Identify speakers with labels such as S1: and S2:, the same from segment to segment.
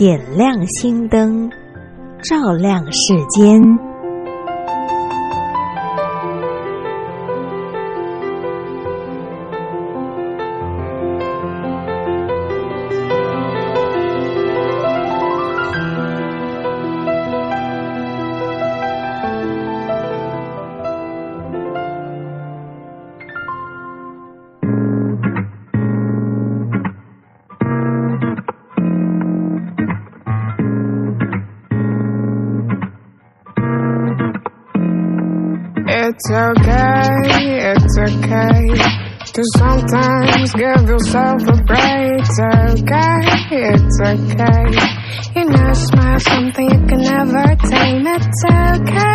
S1: 点亮心灯照亮世间。
S2: It's okay, it's okay to sometimes give yourself a break. It's okay, it's okay. You know, smile something you can never tame. It's okay.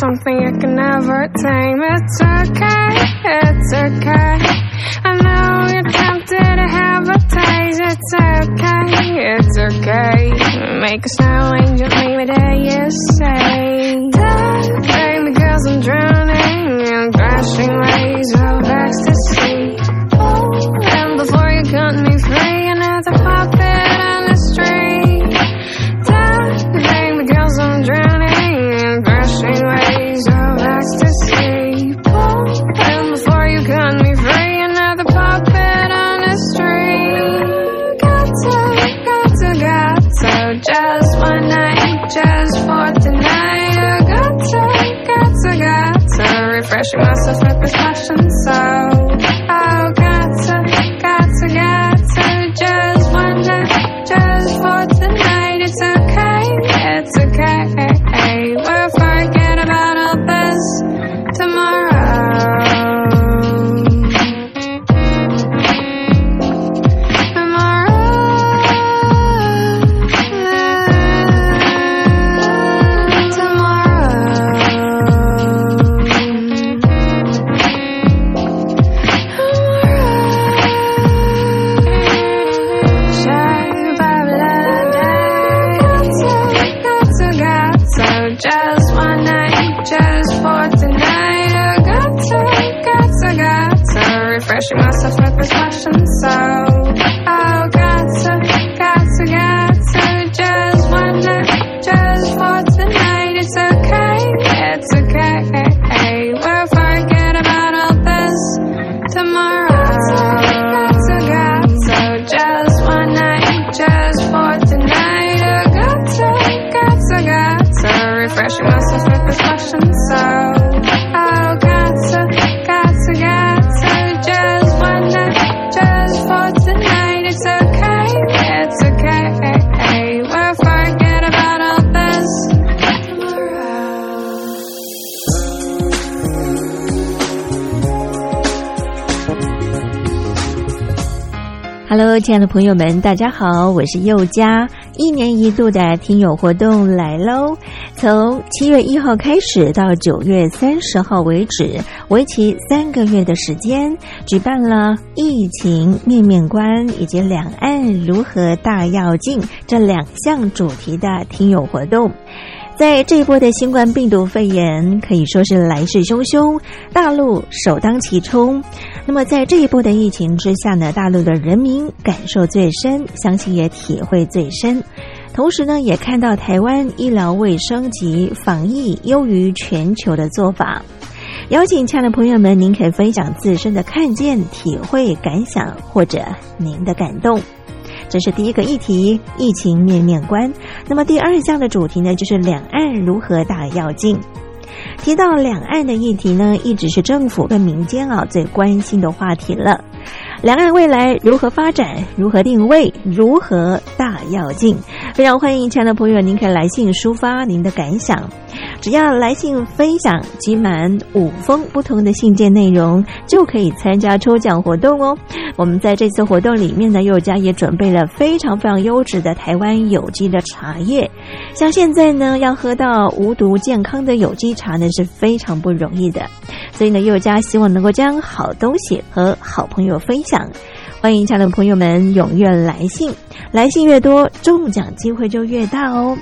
S2: something. measure myself with reflections out.
S1: hello，亲爱的朋友们，大家好，我是宥嘉。一年一度的听友活动来喽，从七月一号开始到九月三十号为止，为期三个月的时间，举办了疫情面面观以及两岸如何大要进这两项主题的听友活动。在这一波的新冠病毒肺炎可以说是来势汹汹，大陆首当其冲。那么在这一波的疫情之下呢，大陆的人民感受最深，相信也体会最深。同时呢，也看到台湾医疗卫生及防疫优于全球的做法。邀请亲爱的朋友们，您可以分享自身的看见、体会、感想，或者您的感动。这是第一个议题，疫情面面观。那么第二项的主题呢，就是两岸如何大要进。提到两岸的议题呢，一直是政府跟民间啊最关心的话题了。两岸未来如何发展？如何定位？如何大跃进？非常欢迎亲爱的朋友，您可以来信抒发您的感想。只要来信分享集满五封不同的信件内容，就可以参加抽奖活动哦。我们在这次活动里面呢，佑家也准备了非常非常优质的台湾有机的茶叶。像现在呢，要喝到无毒健康的有机茶呢，是非常不容易的。所以呢，佑家希望能够将好东西和好朋友分享。欢迎亲爱的朋友们踊跃来信，来信越多，中奖机会就越大哦。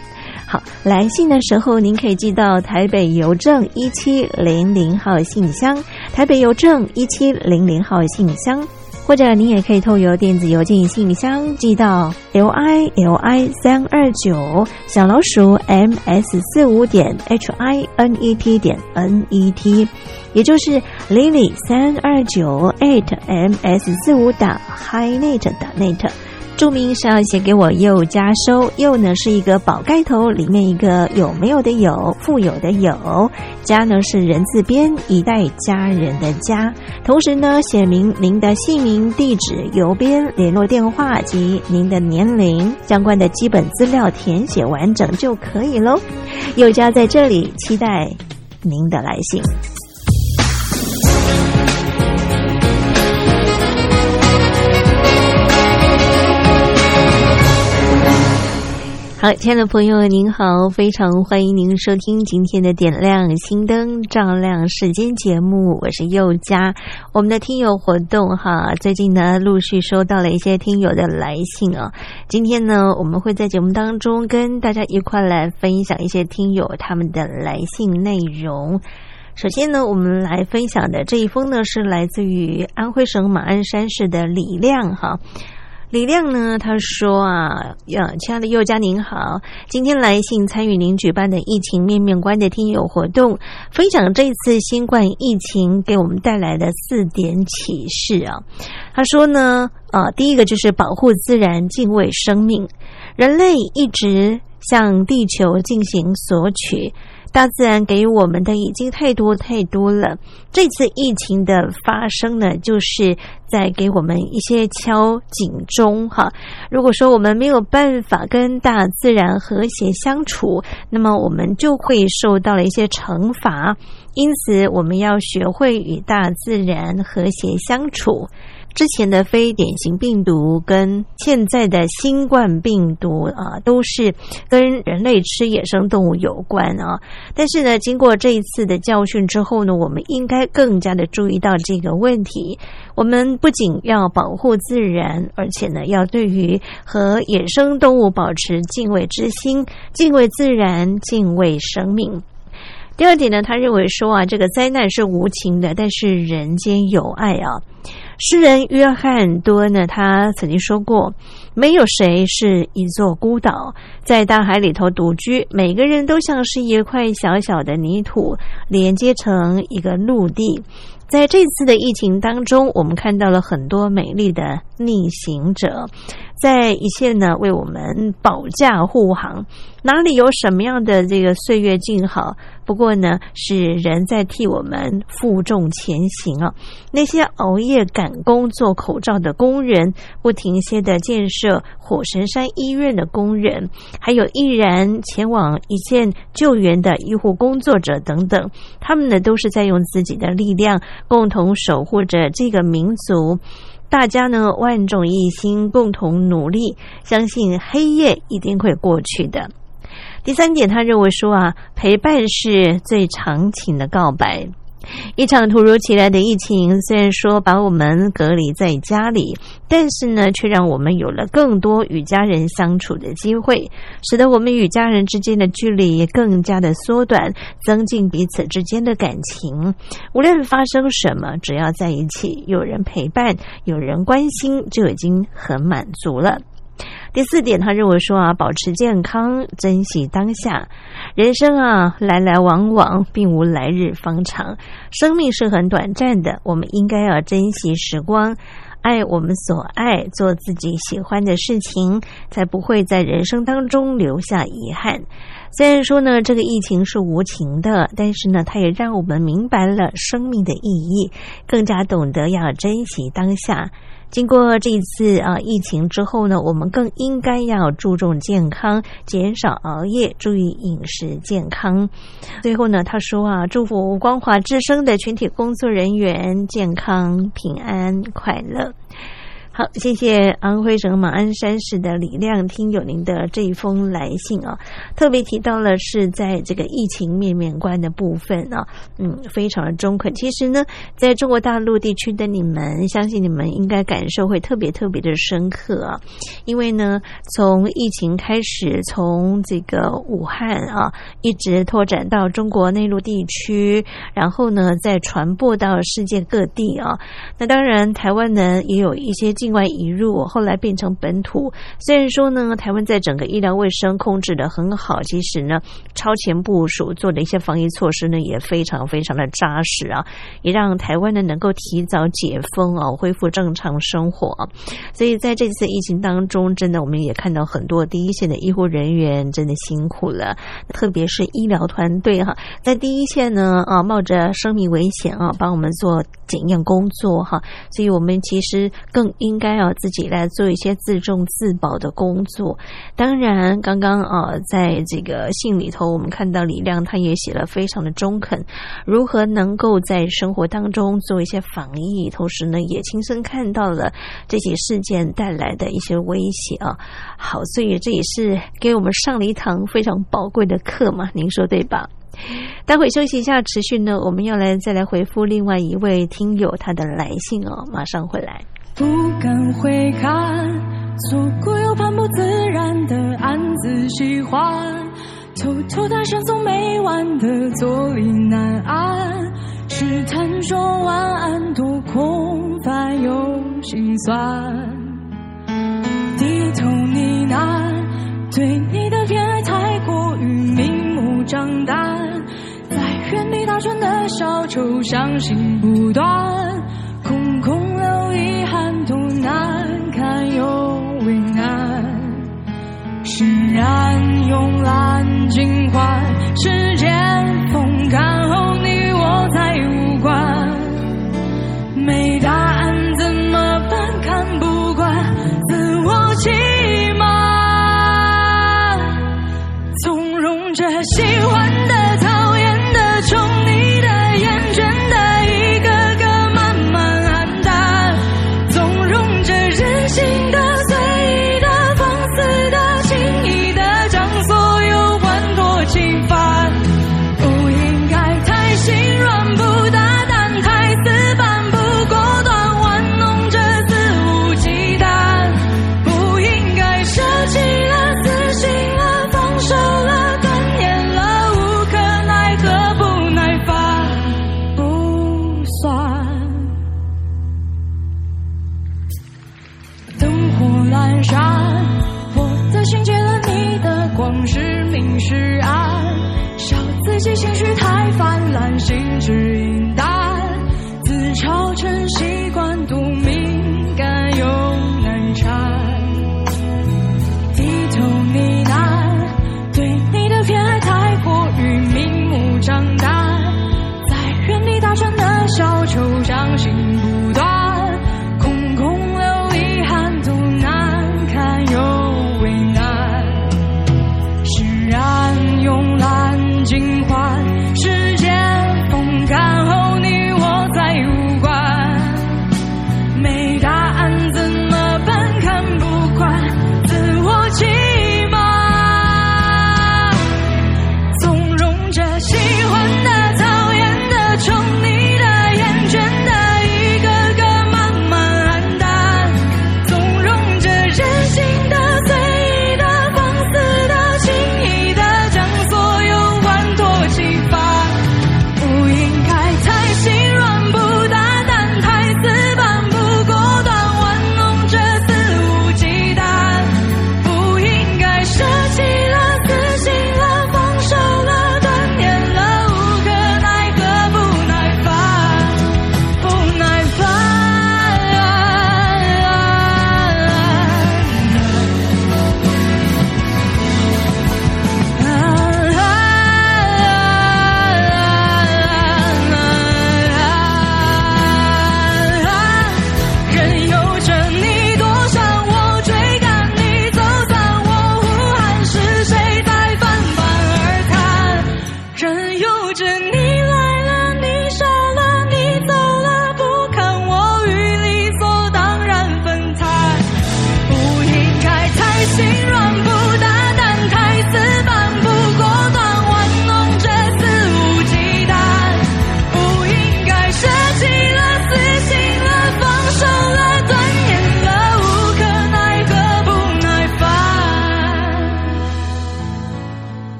S1: 好，来信的时候您可以寄到台北邮政一七零零号信箱，台北邮政一七零零号信箱，或者您也可以透邮电子邮件信箱寄到 l i l i 三二九小老鼠 m s 四五点 h i n e t 点 n e t，也就是 lily 三二九 eight m s 四五打 h i n e t 打 net。注明是要写给我又加收，又呢是一个宝盖头，里面一个有没有的有，富有的有，家呢是人字边，一代家人的家。同时呢，写明您的姓名、地址、邮编、联络电话及您的年龄，相关的基本资料填写完整就可以喽。又家在这里期待您的来信。好，亲爱的朋友，您好，非常欢迎您收听今天的点亮心灯照亮世间节目，我是佑佳。我们的听友活动哈，最近呢陆续收到了一些听友的来信啊。今天呢，我们会在节目当中跟大家一块来分享一些听友他们的来信内容。首先呢，我们来分享的这一封呢，是来自于安徽省马鞍山市的李亮哈。李亮呢？他说啊，呀，亲爱的佑家您好，今天来信参与您举办的疫情面面观的听友活动，分享这次新冠疫情给我们带来的四点启示啊。他说呢，啊，第一个就是保护自然，敬畏生命，人类一直向地球进行索取。大自然给予我们的已经太多太多了。这次疫情的发生呢，就是在给我们一些敲警钟哈。如果说我们没有办法跟大自然和谐相处，那么我们就会受到了一些惩罚。因此，我们要学会与大自然和谐相处。之前的非典型病毒跟现在的新冠病毒啊，都是跟人类吃野生动物有关啊。但是呢，经过这一次的教训之后呢，我们应该更加的注意到这个问题。我们不仅要保护自然，而且呢，要对于和野生动物保持敬畏之心，敬畏自然，敬畏生命。第二点呢，他认为说啊，这个灾难是无情的，但是人间有爱啊。诗人约翰多呢，他曾经说过：“没有谁是一座孤岛，在大海里头独居。每个人都像是一块小小的泥土，连接成一个陆地。”在这次的疫情当中，我们看到了很多美丽的逆行者。在一切呢为我们保驾护航，哪里有什么样的这个岁月静好？不过呢，是人在替我们负重前行啊！那些熬夜赶工做口罩的工人，不停歇的建设火神山医院的工人，还有毅然前往一线救援的医护工作者等等，他们呢都是在用自己的力量，共同守护着这个民族。大家呢，万众一心，共同努力，相信黑夜一定会过去的。第三点，他认为说啊，陪伴是最长情的告白。一场突如其来的疫情，虽然说把我们隔离在家里，但是呢，却让我们有了更多与家人相处的机会，使得我们与家人之间的距离也更加的缩短，增进彼此之间的感情。无论发生什么，只要在一起，有人陪伴，有人关心，就已经很满足了。第四点，他认为说啊，保持健康，珍惜当下。人生啊，来来往往，并无来日方长。生命是很短暂的，我们应该要珍惜时光，爱我们所爱，做自己喜欢的事情，才不会在人生当中留下遗憾。虽然说呢，这个疫情是无情的，但是呢，它也让我们明白了生命的意义，更加懂得要珍惜当下。经过这一次啊疫情之后呢，我们更应该要注重健康，减少熬夜，注意饮食健康。最后呢，他说啊，祝福光华之声的全体工作人员健康、平安、快乐。好，谢谢安徽省马鞍山市的李亮听友您的这一封来信啊，特别提到了是在这个疫情面面观的部分啊，嗯，非常的中肯。其实呢，在中国大陆地区的你们，相信你们应该感受会特别特别的深刻啊，因为呢，从疫情开始，从这个武汉啊，一直拓展到中国内陆地区，然后呢，再传播到世界各地啊。那当然，台湾呢也有一些境外移入，后来变成本土。虽然说呢，台湾在整个医疗卫生控制的很好，其实呢，超前部署做的一些防疫措施呢，也非常非常的扎实啊，也让台湾呢能够提早解封啊，恢复正常生活。所以在这次疫情当中，真的我们也看到很多第一线的医护人员真的辛苦了，特别是医疗团队哈，在第一线呢啊，冒着生命危险啊，帮我们做检验工作哈，所以我们其实更应。应该要自己来做一些自重自保的工作。当然，刚刚啊，在这个信里头，我们看到李亮他也写了非常的中肯，如何能够在生活当中做一些防疫，同时呢，也亲身看到了这起事件带来的一些威胁啊。好，所以这也是给我们上了一堂非常宝贵的课嘛，您说对吧？待会休息一下，持续呢，我们要来再来回复另外一位听友他的来信哦，马上回来。
S3: 不敢回看，错过又盼不自然的暗自喜欢，偷偷搭讪，总没完的坐立难安，试探说晚安多空泛又心酸，低头呢喃，对你的偏爱太过于明目张胆，在原地打转的小丑伤心不断。然慵懒，尽欢，时间心
S4: 之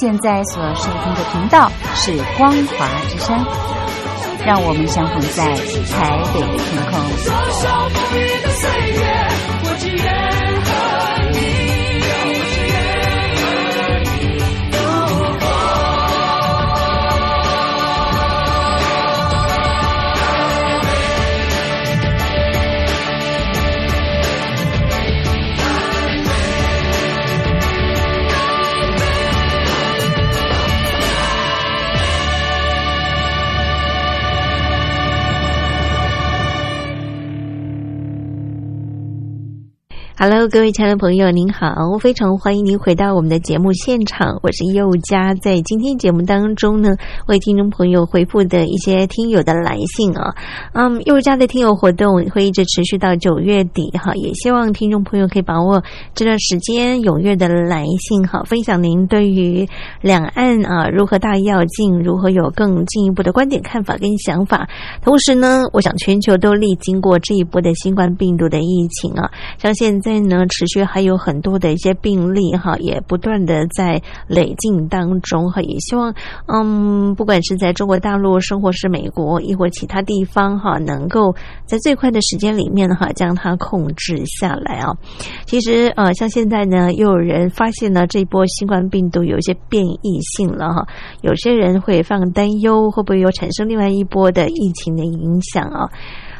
S4: 现在所收听的频道是光华之声，让我们相逢在台北的天空。
S1: Hello，各位亲爱的朋友，您好，非常欢迎您回到我们的节目现场，我是佑佳。在今天节目当中呢，为听众朋友回复的一些听友的来信啊，嗯，佑佳的听友活动会一直持续到九月底哈，也希望听众朋友可以把握这段时间踊跃的来信哈，分享您对于两岸啊如何大跃进，如何有更进一步的观点看法跟想法。同时呢，我想全球都历经过这一波的新冠病毒的疫情啊，像现在。呢，持续还有很多的一些病例哈，也不断的在累进当中哈，也希望嗯，不管是在中国大陆，生活是美国，亦或其他地方哈，能够在最快的时间里面哈，将它控制下来啊。其实呃，像现在呢，又有人发现呢，这波新冠病毒有一些变异性了哈，有些人会放担忧，会不会有产生另外一波的疫情的影响啊？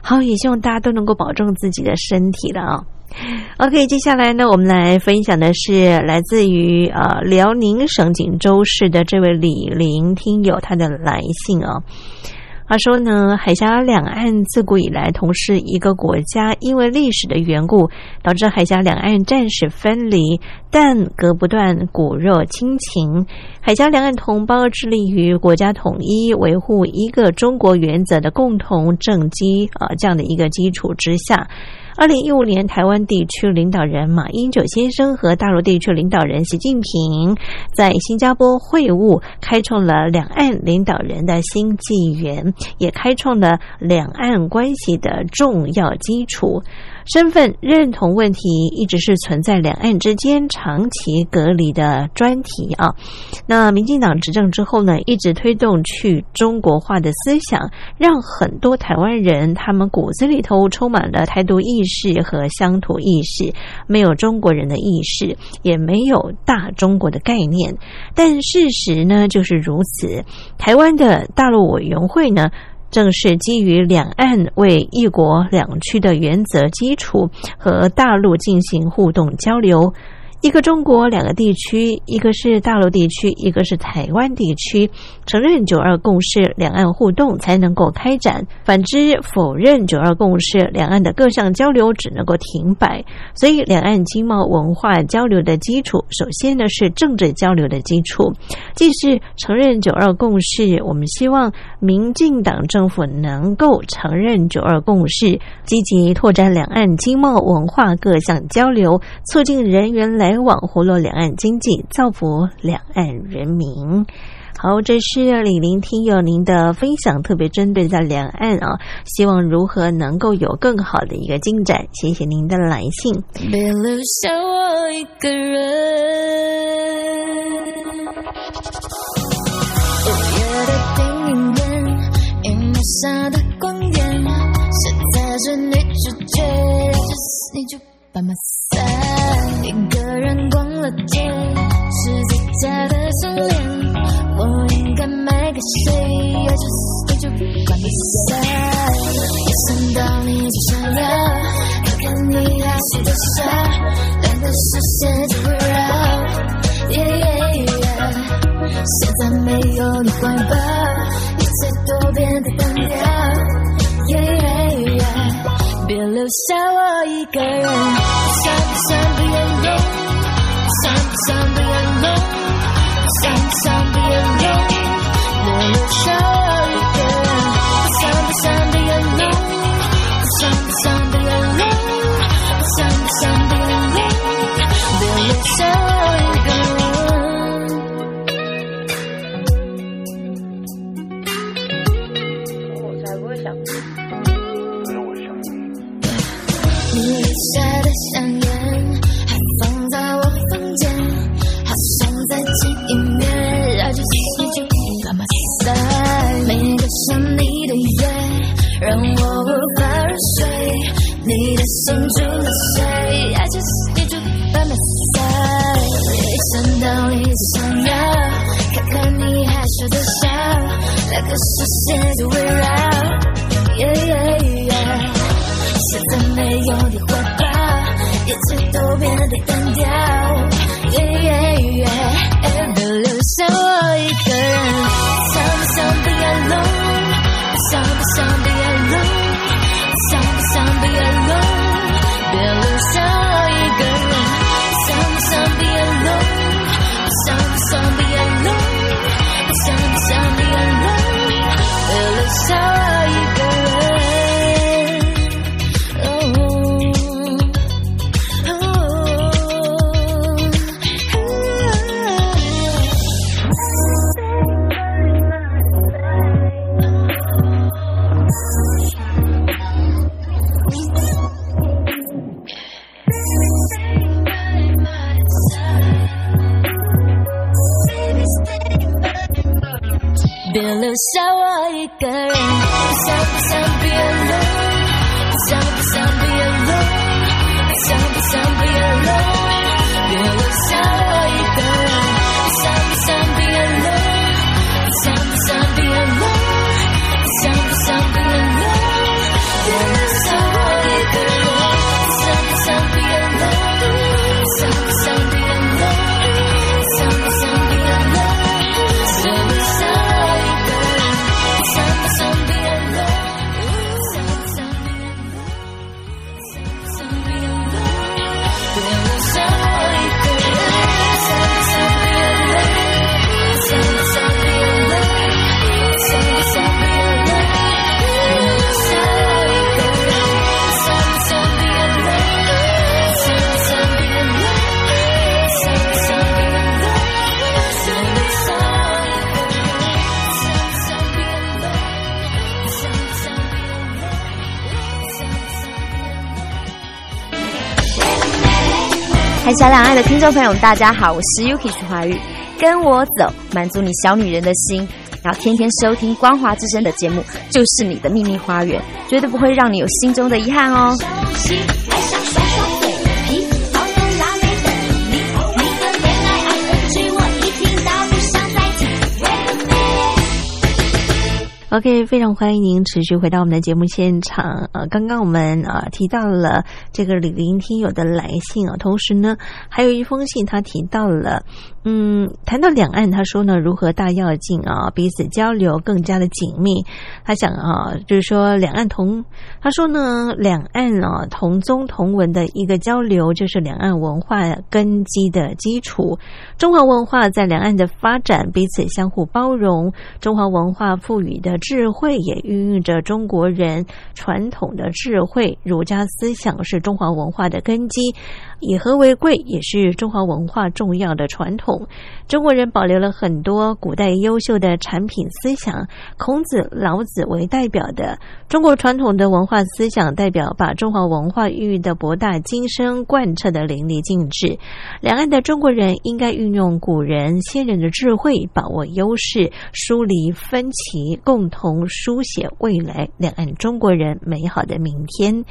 S1: 好，也希望大家都能够保重自己的身体了啊。OK，接下来呢，我们来分享的是来自于呃辽宁省锦州市的这位李林听友他的来信啊。他说呢，海峡两岸自古以来同是一个国家，因为历史的缘故，导致海峡两岸暂时分离，但隔不断骨肉亲情。海峡两岸同胞致力于国家统一，维护一个中国原则的共同政基啊，这样的一个基础之下。二零一五年，台湾地区领导人马英九先生和大陆地区领导人习近平在新加坡会晤，开创了两岸领导人的新纪元，也开创了两岸关系的重要基础。身份认同问题一直是存在两岸之间长期隔离的专题啊。那民进党执政之后呢，一直推动去中国化的思想，让很多台湾人他们骨子里头充满了台独意识和乡土意识，没有中国人的意识，也没有大中国的概念。但事实呢就是如此，台湾的大陆委员会呢。正是基于两岸为一国两区的原则基础，和大陆进行互动交流。一个中国，两个地区，一个是大陆地区，一个是台湾地区。承认“九二共识”，两岸互动才能够开展；反之，否认“九二共识”，两岸的各项交流只能够停摆。所以，两岸经贸文化交流的基础，首先呢是政治交流的基础。既是承认“九二共识”，我们希望民进党政府能够承认“九二共识”，积极拓展两岸经贸文化各项交流，促进人员来。来往活络两岸经济，造福两岸人民。好，这是李林听友您的分享，特别针对在两岸啊，希望如何能够有更好的一个进展。谢谢您的来信。
S5: 别留下我一个人。把马赛，一个人逛了街，是最佳的相恋。我应该买给谁？要就是就把马赛。一想到你就想要，看看你还是的笑，两个视线就围绕。现在没有你怀抱，一切都变得单调。留下我一个人，闪闪的眼容，闪闪的眼容，闪闪的眼容，我留下。个视线就围绕。现在没有你怀抱，一切都变得单调。少我一个人，
S6: 海峡两岸的听众朋友们，大家好，我是 Yuki 徐怀玉，跟我走，满足你小女人的心。然后天天收听光华之声的节目，就是你的秘密花园，绝对不会让你有心中的遗憾哦。
S1: OK，非常欢迎您持续回到我们的节目现场。呃，刚刚我们呃提到了这个李林听友的来信啊，同时呢，还有一封信，他提到了，嗯，谈到两岸，他说呢，如何大跃进啊，彼此交流更加的紧密。他想啊，就是说两岸同，他说呢，两岸啊同宗同文的一个交流，就是两岸文化根基的基础。中华文化在两岸的发展，彼此相互包容。中华文化赋予的智慧，也孕育着中国人传统的智慧。儒家思想是中华文化的根基，以和为贵也是中华文化重要的传统。中国人保留了很多古代优秀的产品思想，孔子、老子为代表的中国传统的文化思想，代表把中华文化孕育的博大精深，贯彻的淋漓尽致。两岸的中国人应该运用古人先人的智慧，把握优势，疏离分歧，共同书写未来两岸中国人美好的明天。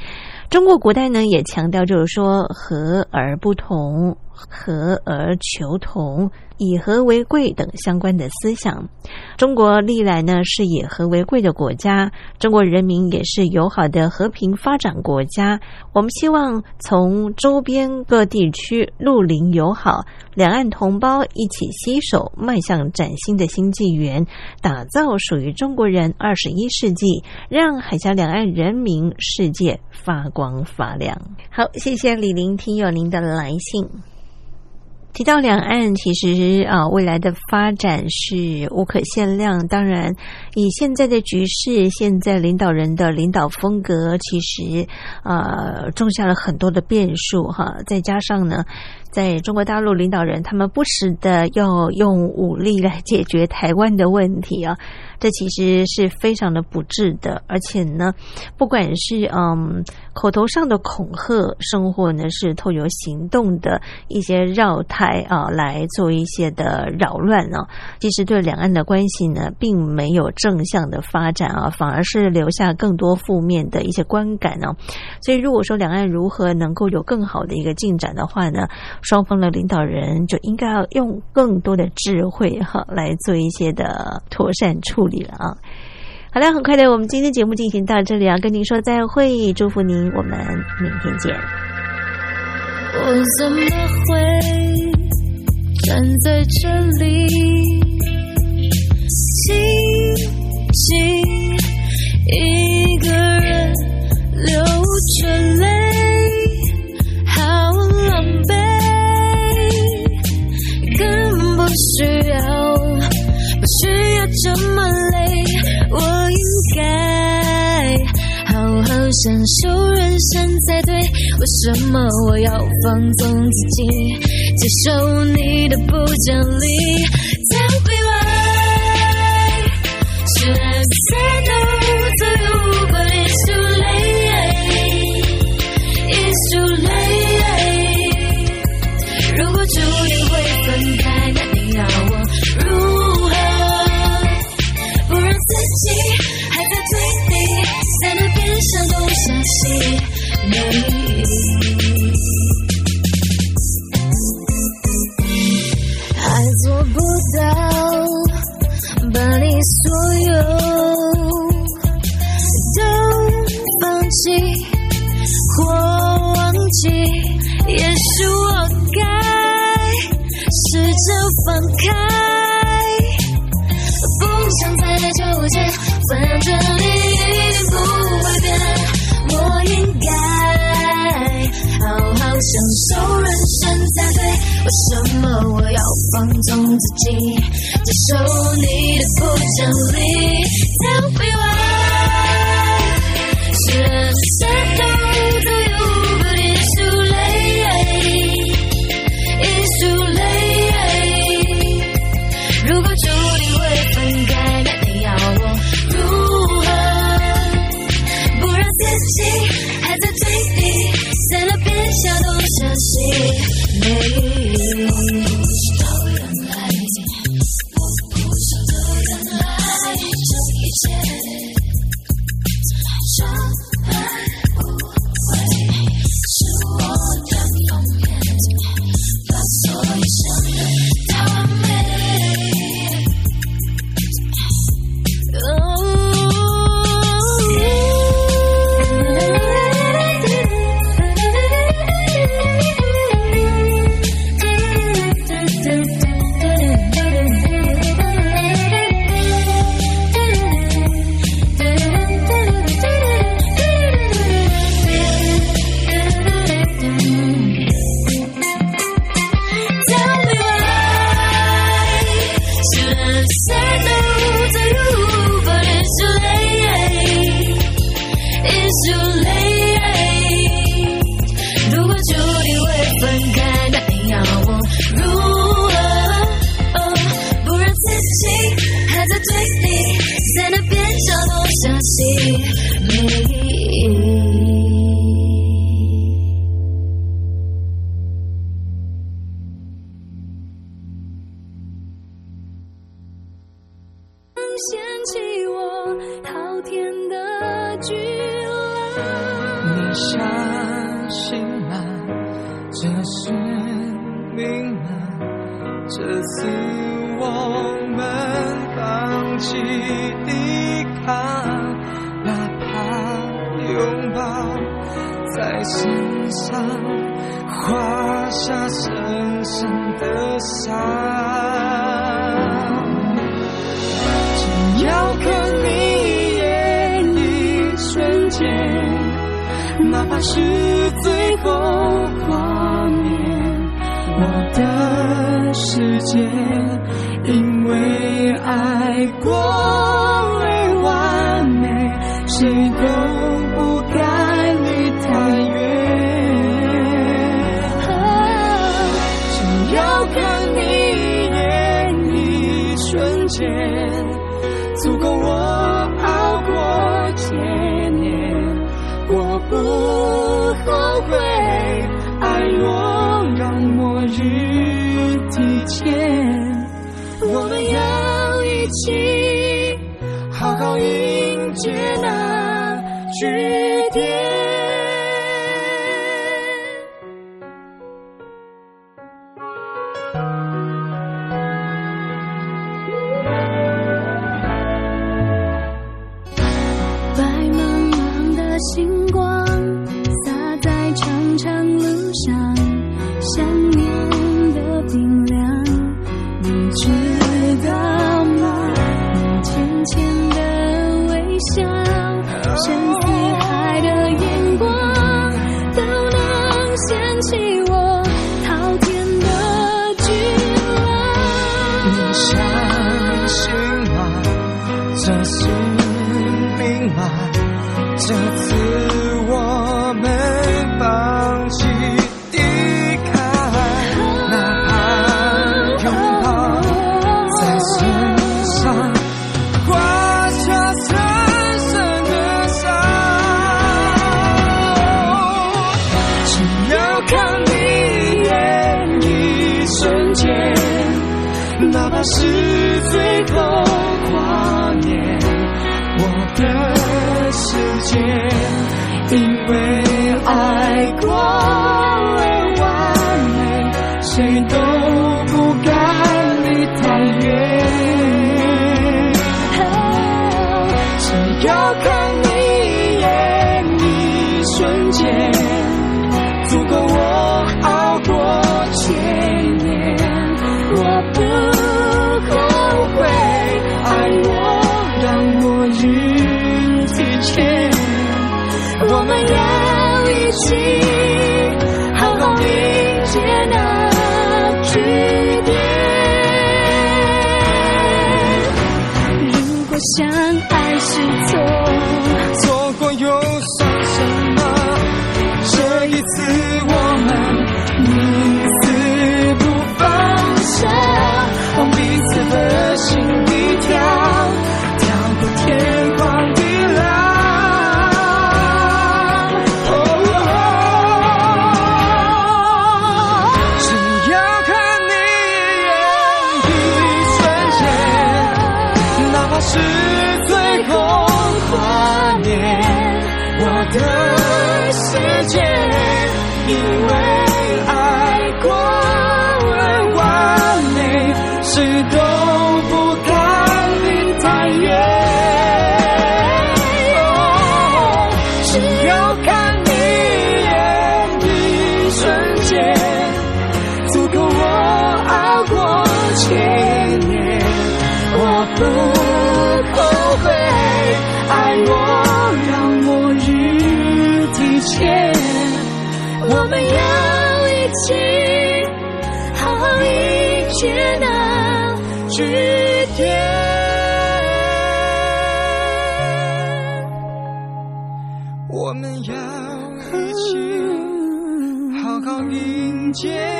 S1: 中国古代呢也强调，就是说和而不同，和而求同，以和为贵等相关的思想。中国历来呢是以和为贵的国家，中国人民也是友好的和平发展国家。我们希望从周边各地区陆邻友好，两岸同胞一起携手，迈向崭新的新纪元，打造属于中国人二十一世纪，让海峡两岸人民世界发光发亮。好，谢谢李玲听友您的来信。提到两岸，其实啊，未来的发展是无可限量。当然，以现在的局势，现在领导人的领导风格，其实呃，种下了很多的变数哈。再加上呢，在中国大陆领导人，他们不时的要用武力来解决台湾的问题啊，这其实是非常的不智的。而且呢，不管是嗯口头上的恐吓，生活呢是透过行动的一些绕台啊，来做一些的扰乱呢，其实对两岸的关系呢，并没有正向的发展啊，反而是留下更多负面的一些观感呢。所以，如果说两岸如何能够有更好的一个进展的话呢？双方的领导人就应该要用更多的智慧哈来做一些的妥善处理了啊。好了很快的我们今天节目进行到这里啊跟您说再会祝福您我们明天见。
S5: 我怎么会站在这里星星一个人流着泪？不需要不需要这么累，我应该好好享受人生才对。为什么我要放纵自己，接受你的不讲理？才会问，Should I say no？see me. 什么？我要放纵自己，接受你的不讲理。我的
S7: 世界因为爱过。情是最后画面，我的世界因为爱过。的世界，因为。
S1: change.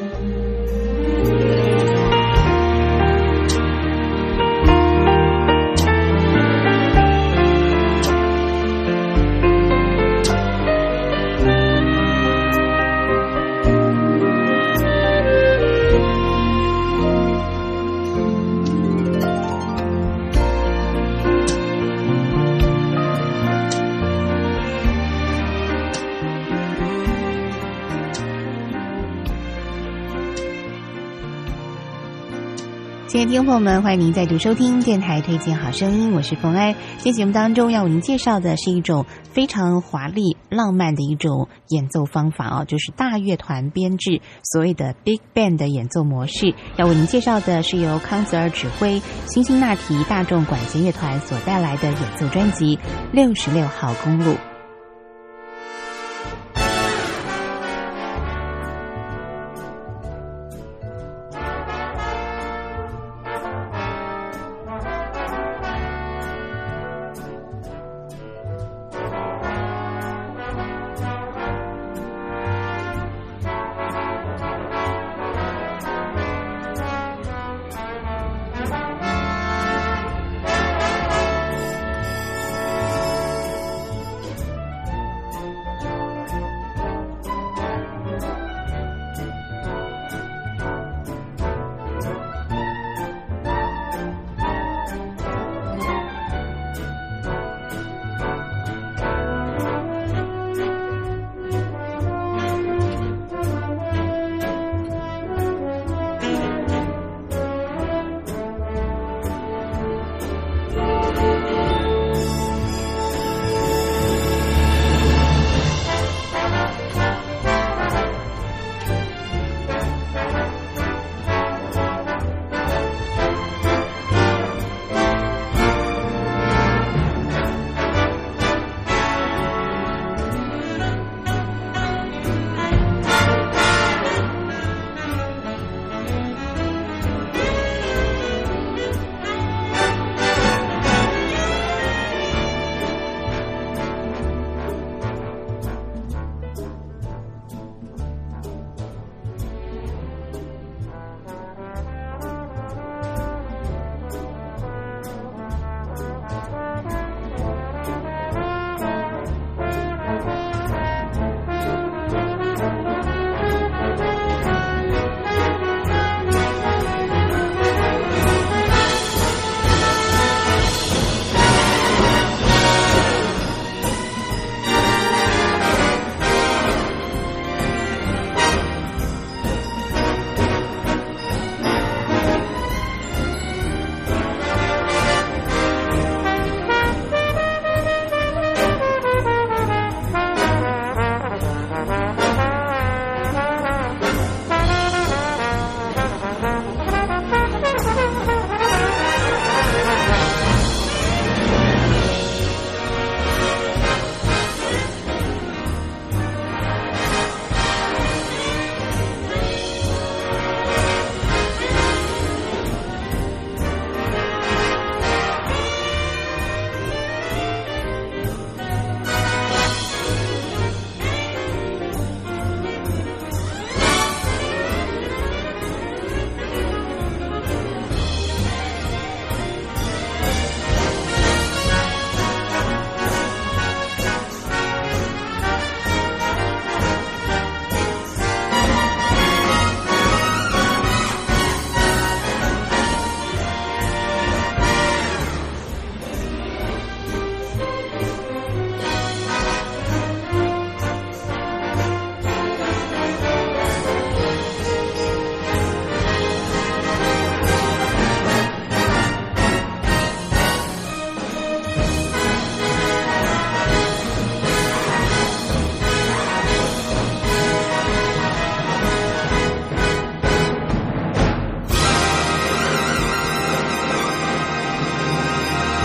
S8: 朋友们，欢迎您再度收听电台推荐好声音，我是冯安。今天节目当中要为您介绍的是一种非常华丽、浪漫的一种演奏方法哦，就是大乐团编制，所谓的 Big Band 的演奏模式。要为您介绍的是由康泽尔指挥辛辛那提大众管弦乐团所带来的演奏专辑《六十六号公路》。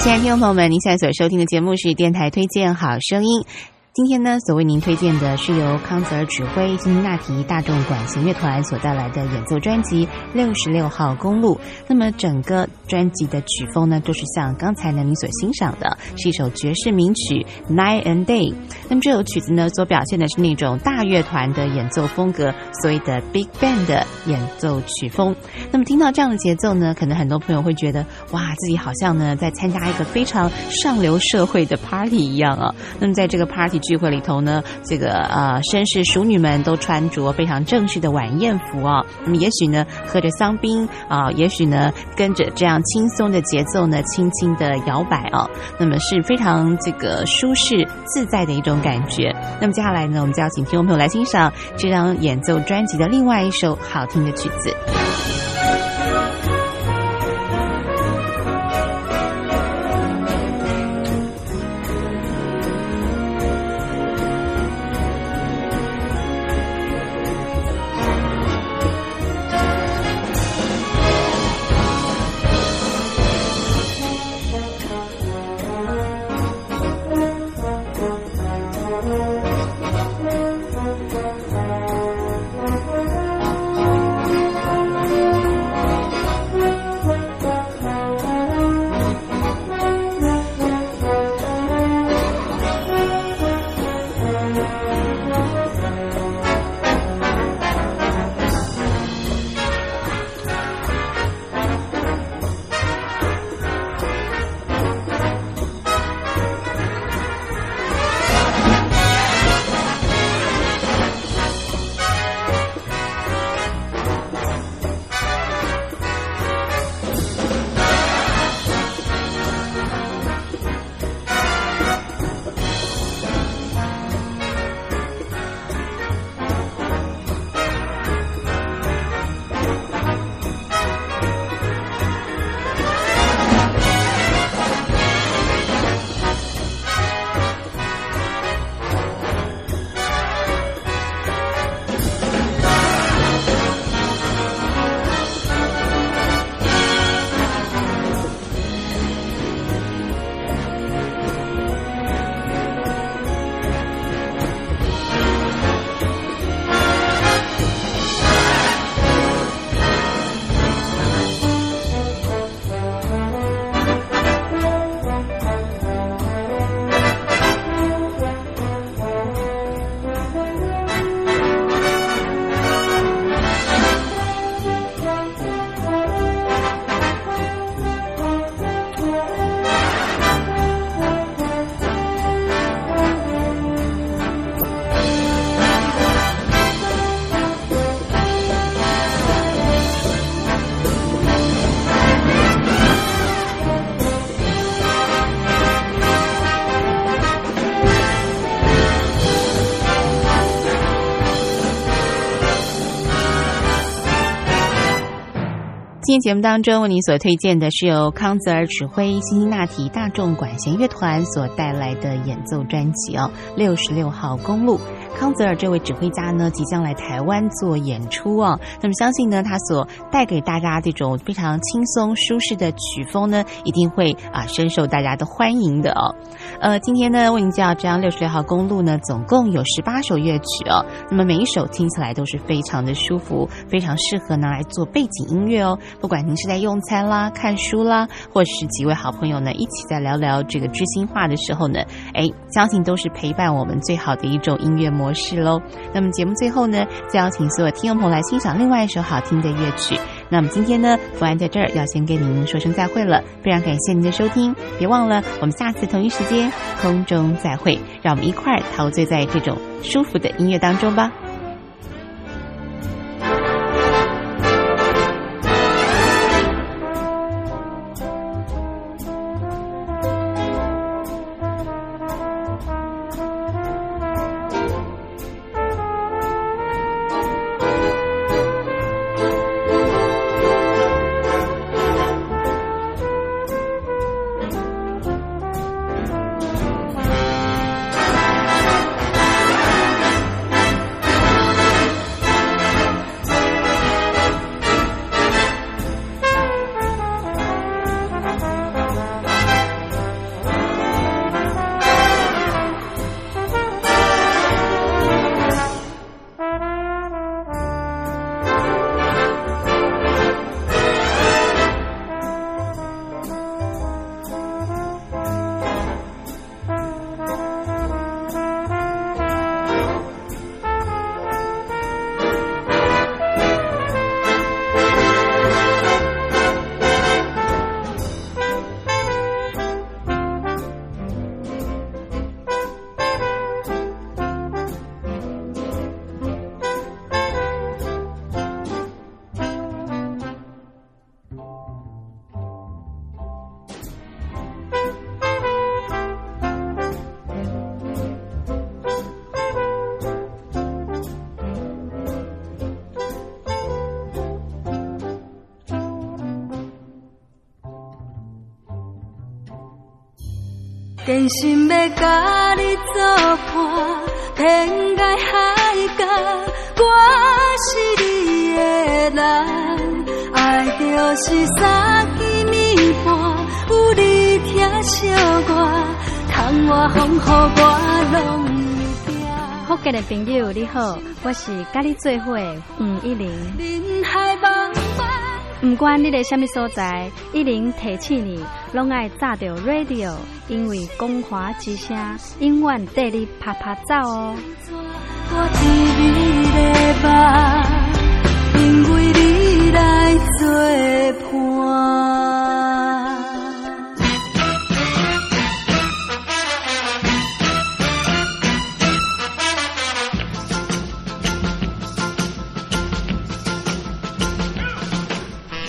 S8: 亲爱的听众朋友们，您现在所收听的节目是电台推荐好声音。今天呢，所为您推荐的是由康泽尔指挥辛辛那提大众管弦乐团所带来的演奏专辑《六十六号公路》。那么整个专辑的曲风呢，都是像刚才呢您所欣赏的，是一首爵士名曲《Night and Day》。那么这首曲子呢，所表现的是那种大乐团的演奏风格，所谓的 Big Band 的演奏曲风。那么听到这样的节奏呢，可能很多朋友会觉得，哇，自己好像呢在参加一个非常上流社会的 party 一样啊。那么在这个 party 聚会里头呢，这个呃绅士淑女们都穿着非常正式的晚宴服啊。那么也许呢喝着香槟啊，也许呢跟着这样轻松的节奏呢，轻轻的摇摆啊，那么是非常这个舒适自在的一种感觉。那么接下来呢，我们就要请听众朋友来欣赏这张演奏专辑的另外一首好听的曲子。节目当中为您所推荐的是由康泽尔指挥辛辛那提大众管弦乐团所带来的演奏专辑哦，《六十六号公路》。康泽尔这位指挥家呢，即将来台湾做演出哦。那么相信呢，他所带给大家这种非常轻松舒适的曲风呢，一定会啊深受大家的欢迎的哦。呃，今天呢为您介绍这张六十六号公路呢，总共有十八首乐曲哦。那么每一首听起来都是非常的舒服，非常适合拿来做背景音乐哦。不管您是在用餐啦、看书啦，或是几位好朋友呢一起在聊聊这个知心话的时候呢，哎，相信都是陪伴我们最好的一种音乐模模式喽。那么节目最后呢，再邀请所有听众朋友来欣赏另外一首好听的乐曲。那么今天呢，福安在这儿要先跟您说声再会了，非常感谢您的收听，别忘了我们下次同一时间空中再会，让我们一块儿陶醉在这种舒服的音乐当中吧。
S9: 真心要甲你作伴，天涯海角，我是你的人。爱就是三更暝半，有你疼惜我，空我风雨我拢会行。
S10: 福建的朋友你好，我是甲你做伙吴一玲。不管你在什么所在，一零提起你，拢爱炸着 radio，因为光华之声永远带你啪啪走哦。
S9: 我一味的吧，因为你来作伴。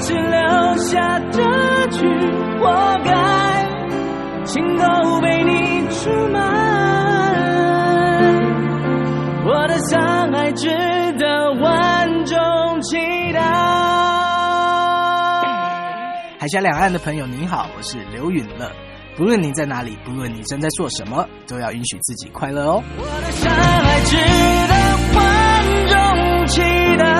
S3: 只留下这句活该，心都被你出卖。我的伤害值得万众期待。
S11: 海峡两岸的朋友您好，我是刘允乐。不论你在哪里，不论你正在做什么，都要允许自己快乐哦。
S3: 我的伤害值得万众期待。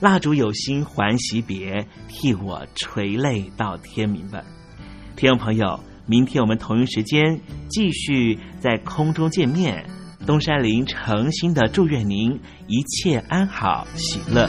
S12: 蜡烛有心还惜别，替我垂泪到天明吧。听众朋友，明天我们同一时间继续在空中见面。东山林诚心的祝愿您一切安好，喜乐。